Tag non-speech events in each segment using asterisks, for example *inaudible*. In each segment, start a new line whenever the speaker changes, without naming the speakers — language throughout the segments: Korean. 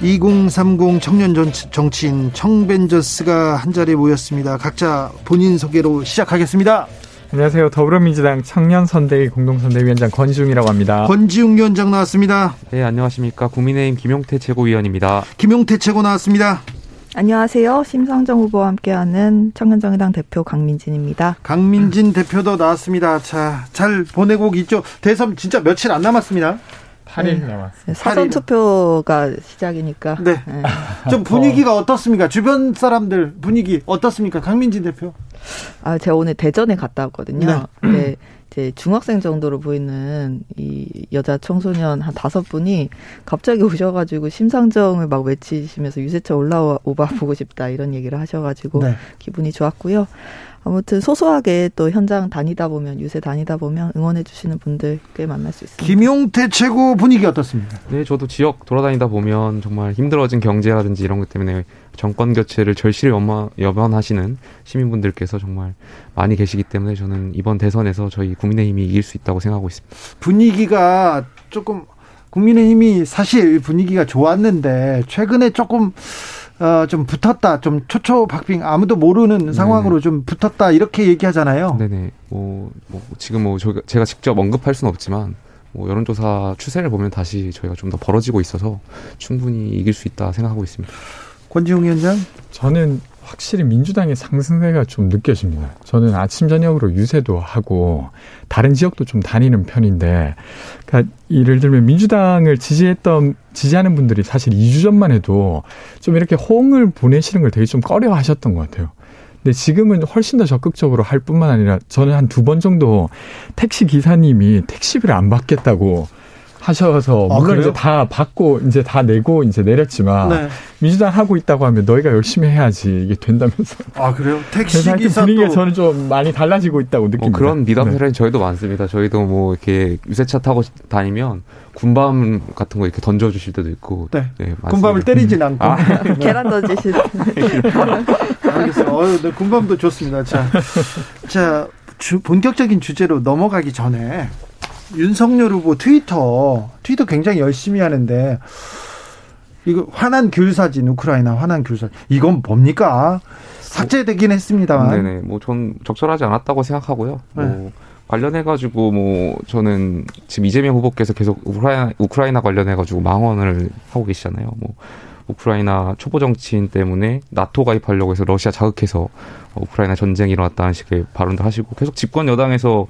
2030 청년 정치인 청벤저스가 한 자리에 모였습니다. 각자 본인 소개로 시작하겠습니다.
안녕하세요. 더불어민주당 청년선대위 공동선대위원장 권지웅이라고 합니다.
권지웅 위원장 나왔습니다.
네, 안녕하십니까. 국민의힘 김용태 최고위원입니다.
김용태 최고 나왔습니다.
안녕하세요. 심상정 후보와 함께하는 청년정의당 대표 강민진입니다.
강민진 대표도 나왔습니다. 자, 잘 보내고 있죠. 대선 진짜 며칠 안 남았습니다.
8일 남았습니다.
네, 사전 투표가 시작이니까.
네. 네. *laughs* 좀 분위기가 어떻습니까? 주변 사람들 분위기 어떻습니까? 강민진 대표.
아, 제가 오늘 대전에 갔다 왔거든요. 네. 네. 이제 중학생 정도로 보이는 이 여자 청소년 한 다섯 분이 갑자기 오셔가지고 심상정을 막 외치시면서 유세차 올라와 오바 보고 싶다 이런 얘기를 하셔가지고 네. 기분이 좋았고요. 아무튼 소소하게 또 현장 다니다 보면 유세 다니다 보면 응원해 주시는 분들 꽤 만날 수 있습니다.
김용태 최고 분위기 어떻습니까?
네, 저도 지역 돌아다니다 보면 정말 힘들어진 경제라든지 이런 것 때문에 정권 교체를 절실히 염원하시는 시민분들께서 정말 많이 계시기 때문에 저는 이번 대선에서 저희 국민의힘이 이길 수 있다고 생각하고 있습니다.
분위기가 조금 국민의힘이 사실 분위기가 좋았는데 최근에 조금 어, 좀 붙었다, 좀 초초박빙 아무도 모르는 상황으로 네네. 좀 붙었다 이렇게 얘기하잖아요.
네네. 뭐, 뭐 지금 뭐 저, 제가 직접 언급할 수는 없지만 뭐 여론조사 추세를 보면 다시 저희가 좀 더 벌어지고 있어서 충분히 이길 수 있다 생각하고 있습니다.
권지웅 위원장?
저는 확실히 민주당의 상승세가 좀 느껴집니다. 저는 아침 저녁으로 유세도 하고 다른 지역도 좀 다니는 편인데, 그러니까 예를 들면 민주당을 지지했던 지지하는 분들이 사실 2주 전만 해도 좀 이렇게 호응을 보내시는 걸 되게 좀 꺼려하셨던 것 같아요. 근데 지금은 훨씬 더 적극적으로 할 뿐만 아니라 저는 한 두 번 정도 택시 기사님이 택시비를 안 받겠다고 하셔서 아, 물론 아, 이제 다 받고 이제 다 내고 이제 내렸지만 네. 민주당 하고 있다고 하면 너희가 열심히 해야지 이게 된다면서.
아 그래요? *laughs* 택시 기사
분위기가 저는 좀 많이 달라지고 있다고 뭐 느낍니다.
뭐 그런 미담 사례 네. 저희도 많습니다. 저희도 뭐 이렇게 유세차 타고 다니면 군밤 같은 거 이렇게 던져주실 때도 있고.
네. 네 군밤을 때리진 않고. 아. *laughs*
계란 던지실. *laughs*
알겠어요. 어, 네, 군밤도 좋습니다. 자, 자 주, 본격적인 주제로 넘어가기 전에 윤석열 후보 트위터 트위터 굉장히 열심히 하는데 이거 화난 귤 사진 우크라이나 화난 귤 사진 이건 뭡니까? 삭제되긴 했습니다만.
네네. 뭐 전 적절하지 않았다고 생각하고요. 네. 뭐 관련해 가지고 뭐 저는 지금 이재명 후보께서 계속 우크라이나 우크라이나 관련해 가지고 망언을 하고 계시잖아요. 뭐 우크라이나 초보 정치인 때문에 나토 가입하려고 해서 러시아 자극해서 우크라이나 전쟁이 일어났다는 식의 발언도 하시고 계속 집권 여당에서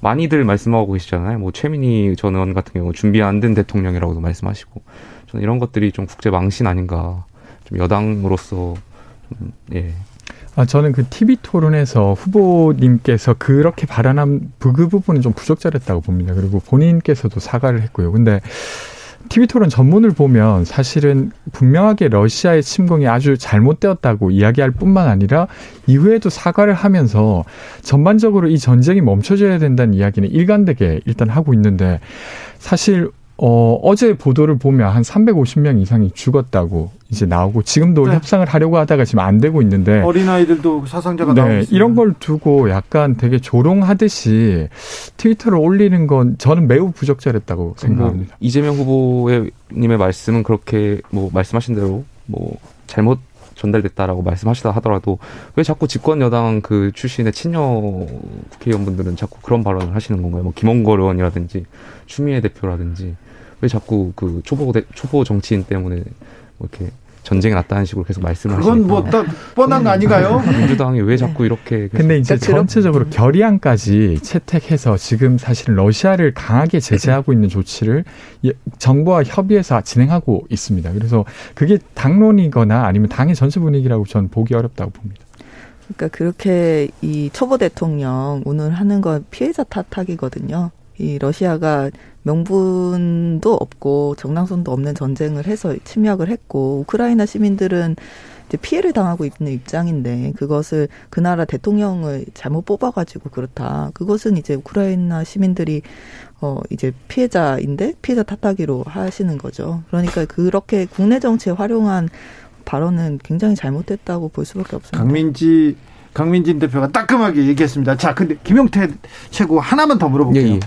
많이들 말씀하고 계시잖아요. 뭐 최민희 전 의원 같은 경우 준비 안 된 대통령이라고도 말씀하시고 저는 이런 것들이 좀 국제 망신 아닌가. 좀 여당으로서 음, 예.
아, 저는 그 TV 토론에서 후보님께서 그렇게 발언한 그 부분은 좀 부적절했다고 봅니다. 그리고 본인께서도 사과를 했고요. 근데 TV 토론 전문을 보면 사실은 분명하게 러시아의 침공이 아주 잘못되었다고 이야기할 뿐만 아니라 이후에도 사과를 하면서 전반적으로 이 전쟁이 멈춰져야 된다는 이야기는 일관되게 일단 하고 있는데 사실 어, 어제 보도를 보면 한 350명 이상이 죽었다고 이제 나오고 지금도 네. 협상을 하려고 하다가 지금 안 되고 있는데
어린아이들도 사상자가
네,
나오고 있습니다.
이런 걸 두고 약간 되게 조롱하듯이 트위터를 올리는 건 저는 매우 부적절했다고 뭐 생각합니다.
뭐 이재명 후보의 님의 말씀은 그렇게 뭐 말씀하신 대로 뭐 잘못 전달됐다라고 말씀하시다 하더라도 왜 자꾸 집권 여당 그 출신의 친여 국회의원분들은 자꾸 그런 발언을 하시는 건가요? 뭐 김원걸 의원이라든지 추미애 대표라든지 왜 자꾸 그 초보 대, 초보 정치인 때문에 뭐 이렇게 전쟁이 났다는 식으로 계속 말씀을
하시니까 그건 뭐 뻔한 거 아닌가요?
민주당이 왜 자꾸 이렇게
근데 이제 전체적으로 결의안까지 채택해서 지금 사실 러시아를 강하게 제재하고 있는 조치를 정부와 협의해서 진행하고 있습니다. 그래서 그게 당론이거나 아니면 당의 전체 분위기라고 저는 보기 어렵다고 봅니다.
그러니까 그렇게 이 초보 대통령 오늘 하는 건 피해자 탓하기거든요. 이 러시아가 명분도 없고 정당성도 없는 전쟁을 해서 침략을 했고 우크라이나 시민들은 이제 피해를 당하고 있는 입장인데 그것을 그 나라 대통령을 잘못 뽑아가지고 그렇다. 그것은 이제 우크라이나 시민들이 어 이제 피해자인데 피해자 탓하기로 하시는 거죠. 그러니까 그렇게 국내 정치에 활용한 발언은 굉장히 잘못됐다고 볼 수밖에 없습니다.
강민지 강민진 대표가 따끔하게 얘기했습니다. 자, 근데 김용태 최고 하나만 더 물어볼게요. 예, 예.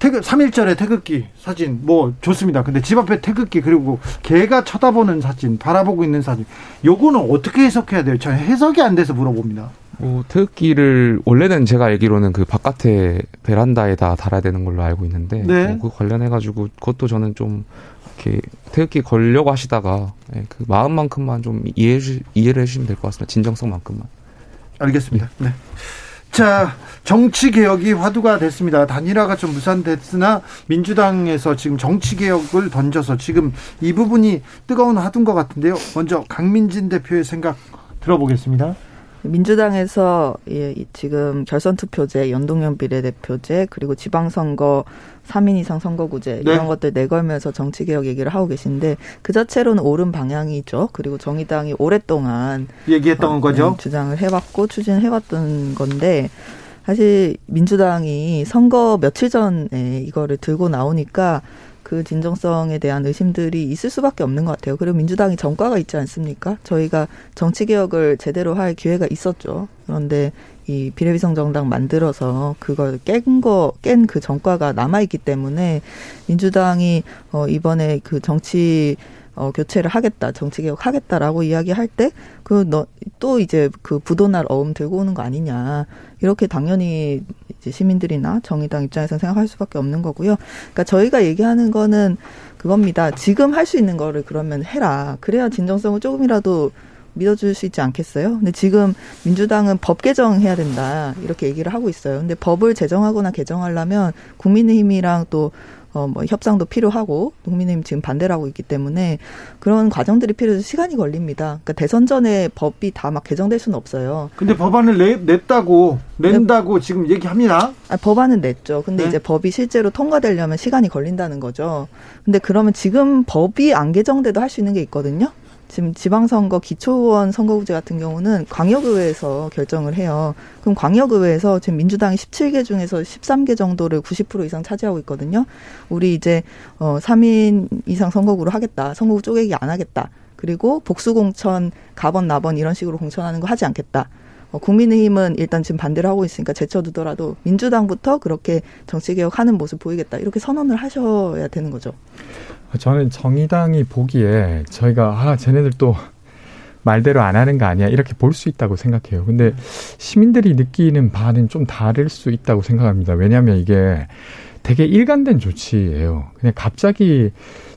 태극 3일절에 태극기 사진 뭐 좋습니다. 근데 집 앞에 태극기 그리고 개가 쳐다보는 사진, 바라보고 있는 사진. 요거는 어떻게 해석해야 돼요? 저 해석이 안 돼서 물어봅니다.
뭐 태극기를 원래는 제가 알기로는 그 바깥에 베란다에다 달아야 되는 걸로 알고 있는데 네. 뭐 그 관련해 가지고 그것도 저는 좀 이렇게 태극기 걸려고 하시다가 예, 그 마음만큼만 좀 이해 이해를 해주시면 될 것 같습니다. 진정성만큼만.
알겠습니다. 네. 자, 정치 개혁이 화두가 됐습니다. 단일화가 좀 무산됐으나 민주당에서 지금 정치 개혁을 던져서 지금 이 부분이 뜨거운 화두인 것 같은데요. 먼저 강민진 대표의 생각 들어보겠습니다.
민주당에서 예, 지금 결선 투표제, 연동형 비례대표제, 그리고 지방선거 3인 이상 선거구제 네. 이런 것들 내걸면서 정치 개혁 얘기를 하고 계신데 그 자체로는 옳은 방향이죠. 그리고 정의당이 오랫동안
얘기했던 어, 거죠.
네, 주장을 해왔고 추진해왔던 건데 사실 민주당이 선거 며칠 전에 이거를 들고 나오니까 그 진정성에 대한 의심들이 있을 수밖에 없는 것 같아요. 그리고 민주당이 전과가 있지 않습니까? 저희가 정치 개혁을 제대로 할 기회가 있었죠. 그런데 이 비례위성 정당 만들어서 그걸 깬 거, 깬그 전과가 남아 있기 때문에 민주당이 어, 이번에 그 정치 어, 교체를 하겠다, 정치개혁 하겠다라고 이야기할 때, 그, 너, 또 이제 그 부도날 어음 들고 오는 거 아니냐. 이렇게 당연히 이제 시민들이나 정의당 입장에서 생각할 수밖에 없는 거고요. 그러니까 저희가 얘기하는 거는 그겁니다. 지금 할 수 있는 거를 그러면 해라. 그래야 진정성을 조금이라도 믿어줄 수 있지 않겠어요? 근데 지금 민주당은 법 개정해야 된다 이렇게 얘기를 하고 있어요. 근데 법을 제정하거나 개정하려면 국민의힘이랑 또 어, 뭐 협상도 필요하고 국민의힘 지금 반대를 하고 있기 때문에 그런 과정들이 필요해서 시간이 걸립니다. 그러니까 대선 전에 법이 다 막 개정될 수는 없어요.
근데 법안을 내, 냈다고 낸다고 네. 지금 얘기합니다.
아, 법안은 냈죠. 근데 네. 이제 법이 실제로 통과되려면 시간이 걸린다는 거죠. 근데 그러면 지금 법이 안 개정돼도 할 수 있는 게 있거든요. 지금 지방선거 기초원 선거구제 같은 경우는 광역의회에서 결정을 해요. 그럼 광역의회에서 지금 민주당이 17개 중에서 13개 정도를 90% 이상 차지하고 있거든요. 우리 이제 어 3인 이상 선거구로 하겠다. 선거구 쪼개기 안 하겠다. 그리고 복수공천, 가번, 나번 이런 식으로 공천하는 거 하지 않겠다. 어, 국민의힘은 일단 지금 반대를 하고 있으니까 제쳐두더라도 민주당부터 그렇게 정치개혁하는 모습 보이겠다. 이렇게 선언을 하셔야 되는 거죠.
저는 정의당이 보기에 저희가 아 쟤네들 또 말대로 안 하는 거 아니야 이렇게 볼 수 있다고 생각해요. 근데 시민들이 느끼는 바는 좀 다를 수 있다고 생각합니다. 왜냐하면 이게 되게 일관된 조치예요. 그냥 갑자기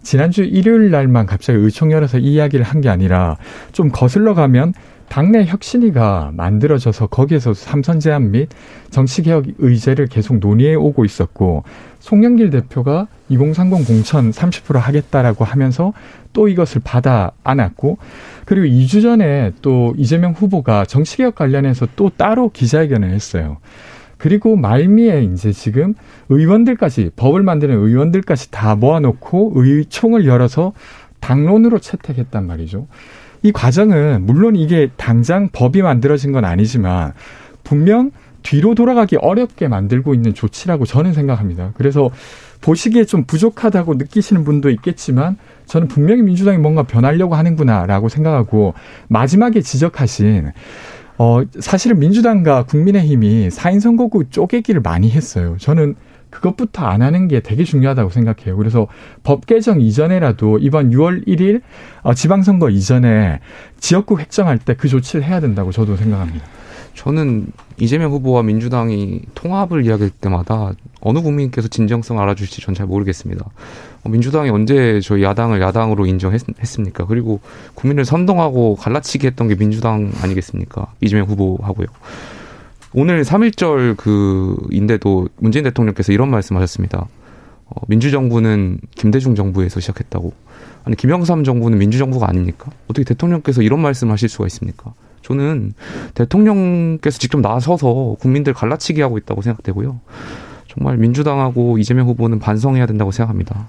지난주 일요일 날만 갑자기 의총 열어서 이야기를 한 게 아니라 좀 거슬러 가면 당내 혁신위가 만들어져서 거기에서 삼선 제안 및 정치개혁 의제를 계속 논의해 오고 있었고 송영길 대표가 2030 공천 30% 하겠다라고 하면서 또 이것을 받아 안았고 그리고 2주 전에 또 이재명 후보가 정치개혁 관련해서 또 따로 기자회견을 했어요. 그리고 말미에 이제 지금 의원들까지 법을 만드는 의원들까지 다 모아놓고 의총을 열어서 당론으로 채택했단 말이죠. 이 과정은 물론 이게 당장 법이 만들어진 건 아니지만 분명 뒤로 돌아가기 어렵게 만들고 있는 조치라고 저는 생각합니다. 그래서 보시기에 좀 부족하다고 느끼시는 분도 있겠지만 저는 분명히 민주당이 뭔가 변하려고 하는구나라고 생각하고 마지막에 지적하신 어 사실은 민주당과 국민의힘이 사인 선거구 쪼개기를 많이 했어요. 저는 그것부터 안 하는 게 되게 중요하다고 생각해요. 그래서 법 개정 이전에라도 이번 6월 1일 어, 지방선거 이전에 지역구 획정할 때 그 조치를 해야 된다고 저도 생각합니다.
저는 이재명 후보와 민주당이 통합을 이야기할 때마다 어느 국민께서 진정성 알아주실지 전 잘 모르겠습니다. 어, 민주당이 언제 저희 야당을 야당으로 인정했습니까? 그리고 국민을 선동하고 갈라치기 했던 게 민주당 아니겠습니까? 이재명 후보하고요. 오늘 3.1절 그인데도 문재인 대통령께서 이런 말씀하셨습니다. 어, 민주정부는 김대중 정부에서 시작했다고. 아니 김영삼 정부는 민주정부가 아닙니까? 어떻게 대통령께서 이런 말씀하실 수가 있습니까? 저는 대통령께서 직접 나서서 국민들 갈라치기 하고 있다고 생각되고요. 정말 민주당하고 이재명 후보는 반성해야 된다고 생각합니다.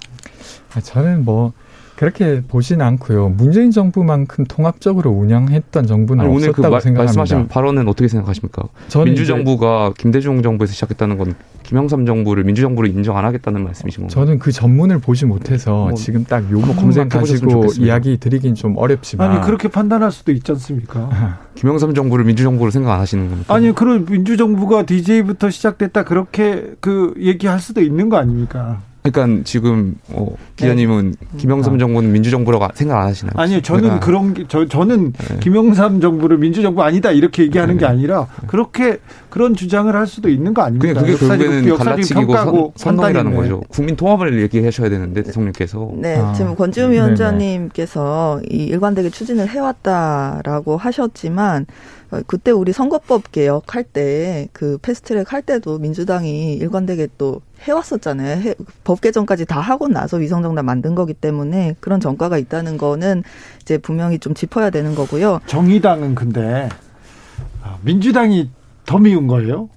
아, 저는 뭐 그렇게 보진 않고요. 문재인 정부만큼 통합적으로 운영했던 정부는 아니, 오늘 그 마, 생각합니다.
말씀하신 발언은 어떻게 생각하십니까? 민주정부가 김대중 정부에서 시작했다는 건 김영삼 정부를 민주정부로 인정 안 하겠다는 말씀이신 건가요?
저는 그 전문을 보지 못해서 뭐, 지금 딱 요것만 가지고 이야기 드리긴 좀 어렵지만
아니 그렇게 판단할 수도 있지 않습니까? *laughs*
김영삼 정부를 민주정부로 생각 안 하시는 겁니까?
아니 그런 민주정부가 DJ부터 시작됐다 그렇게 그 얘기할 수도 있는 거 아닙니까?
그러니까 지금 어, 기자님은 네. 김영삼 정부는 민주정부라고 생각 안 하시나요?
아니요, 저는 내가. 그런 게, 저, 저는 네. 김영삼 정부를 민주정부 아니다 이렇게 얘기하는 네. 게 아니라 그렇게 그런 주장을 할 수도 있는 거 아닙니까?
그게 결국에는 갈라치기고 선, 선동이라는 거죠. 국민 통합을 얘기하셔야 되는데 대통령께서.
네, 아. 지금 권지웅 위원장님께서 이 일관되게 추진을 해왔다라고 하셨지만 어, 그때 우리 선거법 개혁할 때 그 패스트트랙 할 때도 민주당이 일관되게 또 해왔었잖아요. 해, 법 개정까지 다 하고 나서 위성정당 만든 거기 때문에 그런 전과가 있다는 거는 이제 분명히 좀 짚어야 되는 거고요.
정의당은 근데 아, 민주당이 더 미운 거예요?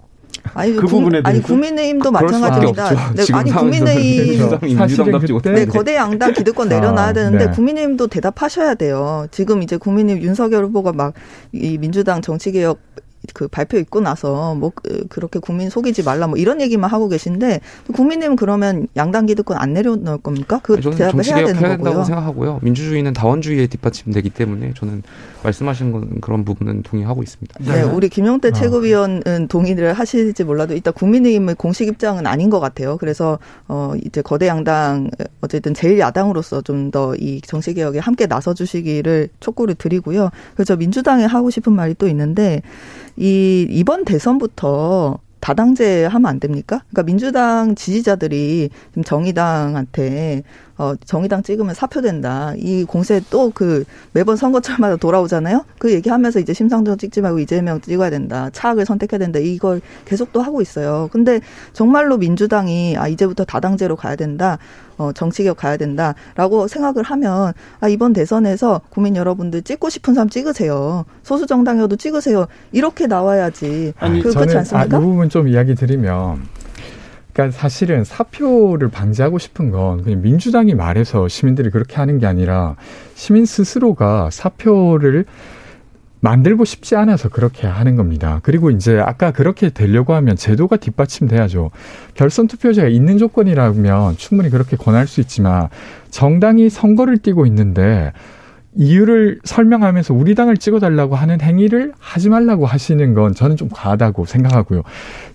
아니 그 부분에 아니 국민의힘도 마찬가지입니다. 네, 아니 국민의힘 네 거대 양당 기득권 내려놔야 아, 되는데 네. 국민의힘도 대답하셔야 돼요. 지금 이제 국민의힘 윤석열 후보가 막 이 민주당 정치개혁 그 발표 있고 나서 뭐 그, 그렇게 국민 속이지 말라 뭐 이런 얘기만 하고 계신데 국민님은 그러면 양당 기득권 안 내려놓을 겁니까? 그 대답을 해야 되는
해야
된다고
생각하고요. 민주주의는 다원주의에 뒷받침되기 때문에 저는 말씀하신 건 그런 부분은 동의하고 있습니다.
네, 네. 우리 김용태 아. 최고위원은 동의를 하실지 몰라도 일단 국민의힘의 공식 입장은 아닌 것 같아요. 그래서 어 이제 거대 양당 어쨌든 제일 야당으로서 좀 더 이 정치 개혁에 함께 나서 주시기를 촉구를 드리고요. 그래서 민주당에 하고 싶은 말이 또 있는데 이 이번 대선부터 다당제 하면 안 됩니까? 그러니까 민주당 지지자들이 지금 정의당한테 어, 정의당 찍으면 사표된다. 이 공세 또 그 매번 선거철마다 돌아오잖아요. 그 얘기하면서 이제 심상정 찍지 말고 이재명 찍어야 된다. 차악을 선택해야 된다. 이걸 계속 또 하고 있어요. 근데 정말로 민주당이 아 이제부터 다당제로 가야 된다. 어, 정치개혁 가야 된다라고 생각을 하면 아 이번 대선에서 국민 여러분들 찍고 싶은 사람 찍으세요. 소수 정당이어도 찍으세요. 이렇게 나와야지.
아니, 그, 그렇지 않습니까? 아, 이 부분 좀 이야기 드리면 그러니까 사실은 사표를 방지하고 싶은 건 그냥 민주당이 말해서 시민들이 그렇게 하는 게 아니라 시민 스스로가 사표를 만들고 싶지 않아서 그렇게 하는 겁니다. 그리고 이제 아까 그렇게 되려고 하면 제도가 뒷받침돼야죠. 결선 투표제가 있는 조건이라면 충분히 그렇게 권할 수 있지만 정당이 선거를 뛰고 있는데 이유를 설명하면서 우리 당을 찍어달라고 하는 행위를 하지 말라고 하시는 건 저는 좀 과하다고 생각하고요.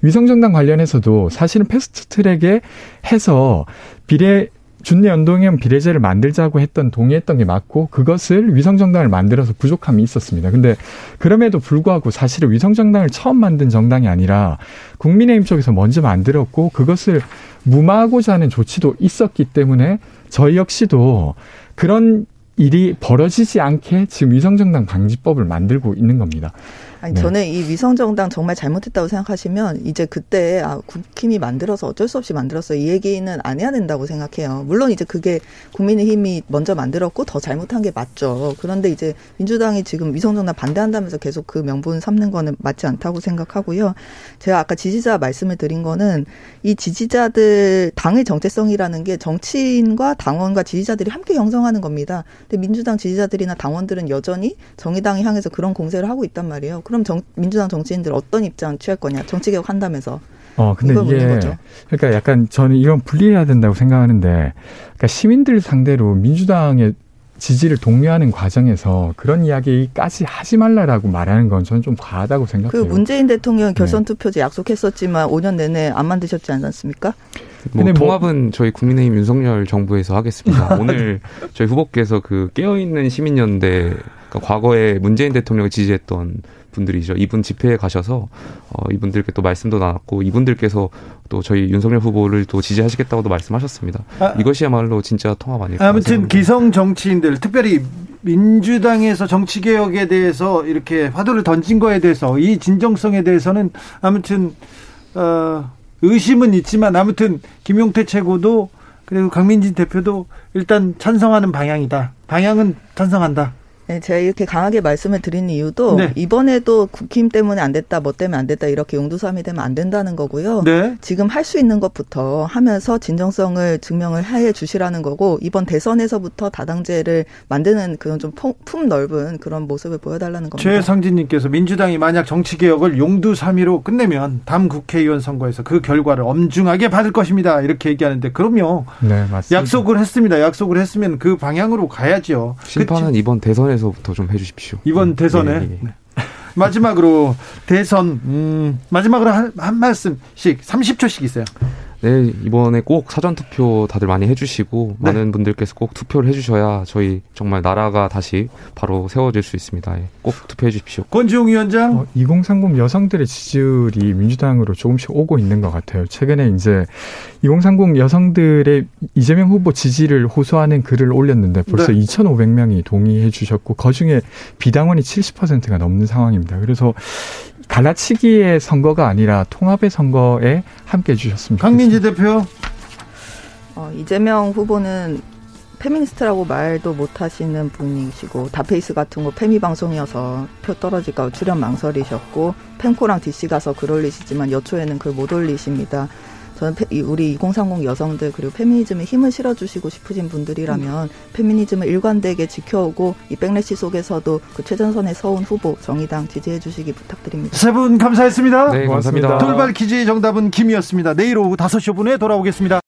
위성정당 관련해서도 사실은 패스트 트랙에 해서 비례 준내 연동형 비례제를 만들자고 했던 동의했던 게 맞고 그것을 위성정당을 만들어서 부족함이 있었습니다. 근데 그럼에도 불구하고 사실은 위성정당을 처음 만든 정당이 아니라 국민의힘 쪽에서 먼저 만들었고 그것을 무마하고자 하는 조치도 있었기 때문에 저희 역시도 그런 일이 벌어지지 않게 지금 위성정당 방지법을 만들고 있는 겁니다.
아니, 네. 저는 이 위성정당 정말 잘못했다고 생각하시면 이제 그때 아, 국힘이 만들어서 어쩔 수 없이 만들었어. 이 얘기는 안 해야 된다고 생각해요. 물론 이제 그게 국민의힘이 먼저 만들었고 더 잘못한 게 맞죠. 그런데 이제 민주당이 지금 위성정당 반대한다면서 계속 그 명분 삼는 거는 맞지 않다고 생각하고요. 제가 아까 지지자 말씀을 드린 거는 이 지지자들 당의 정체성이라는 게 정치인과 당원과 지지자들이 함께 형성하는 겁니다. 근데 민주당 지지자들이나 당원들은 여전히 정의당이 향해서 그런 공세를 하고 있단 말이에요. 그럼 정, 민주당 정치인들 어떤 입장 취할 거냐? 정치개혁 한다면서.
어, 근데 이게 그러니까 약간 저는 이건 분리해야 된다고 생각하는데, 그러니까 시민들 상대로 민주당의 지지를 독려하는 과정에서 그런 이야기까지 하지 말라라고 말하는 건 저는 좀 과하다고 생각해요.
그 문재인 대통령 결선 네. 투표제 네. 약속했었지만 5년 내내 안 만드셨지 않았습니까?
뭐 근데 뭐 통합은 뭐, 저희 국민의힘 윤석열 정부에서 하겠습니다. *laughs* 오늘 저희 후보께서 그 깨어있는 시민연대 그러니까 과거에 문재인 대통령을 지지했던 분들이죠. 이분 집회에 가셔서 어, 이분들께 또 말씀도 나눴고 이분들께서 또 저희 윤석열 후보를 또 지지하시겠다고도 말씀하셨습니다. 아, 이것이야말로 진짜 통합 아닐까.
아무튼 기성 정치인들 특별히 민주당에서 정치 개혁에 대해서 이렇게 화두를 던진 거에 대해서 이 진정성에 대해서는 아무튼 어, 의심은 있지만 아무튼 김용태 최고도 그리고 강민진 대표도 일단 찬성하는 방향이다. 방향은 찬성한다.
네, 제가 이렇게 강하게 말씀을 드리는 이유도
네.
이번에도 국힘 때문에 안 됐다, 뭐 때문에 안 됐다 이렇게 용두삼이 되면 안 된다는 거고요.
네.
지금 할 수 있는 것부터 하면서 진정성을 증명을 해 주시라는 거고 이번 대선에서부터 다당제를 만드는 그런 좀 품 넓은 그런 모습을 보여달라는 겁니다.
최상진님께서 민주당이 만약 정치 개혁을 용두삼이로 끝내면 다음 국회의원 선거에서 그 결과를 엄중하게 받을 것입니다. 이렇게 얘기하는데 그럼요.
네, 맞습니다.
약속을 했습니다. 약속을 했으면 그 방향으로 가야죠.
심판은
그치?
이번 대선 에서부터 좀 해주십시오.
이번 대선에
예, 예.
네. *laughs* 마지막으로 대선 음, 마지막으로 한, 한 말씀씩 30초씩 있어요.
네, 이번에 꼭 사전 투표 다들 많이 해주시고,
네.
많은 분들께서 꼭 투표를 해주셔야 저희 정말 나라가 다시 바로 세워질 수 있습니다. 예, 꼭 투표해 주십시오.
권지웅 위원장
어, 2030 여성들의 지지율이 민주당으로 조금씩 오고 있는 것 같아요. 최근에 이제 2030 여성들의 이재명 후보 지지를 호소하는 글을 올렸는데 벌써
네.
2,500명이 동의해 주셨고 그 중에 비당원이 70%가 넘는 상황입니다. 그래서 갈라치기의 선거가 아니라 통합의 선거에 함께 해 주셨으면 좋겠습니다.
강민지 대표
어, 이재명 후보는 페미니스트라고 말도 못 하시는 분이시고 닷페이스 같은 거 페미 방송이어서 표 떨어질까 봐 출연 망설이셨고 펨코랑 DC 가서 글 올리시지만 여초에는 글 못 올리십니다. 저는 우리 2030 여성들 그리고 페미니즘에 힘을 실어주시고 싶으신 분들이라면 페미니즘을 일관되게 지켜오고 이 백래시 속에서도 그 최전선에 서온 후보 정의당 지지해 주시기 부탁드립니다.
세 분 감사했습니다.
네,
고맙습니다.
감사합니다.
돌발 퀴즈의 정답은 김이었습니다. 내일 오후 5시 5분에 돌아오겠습니다.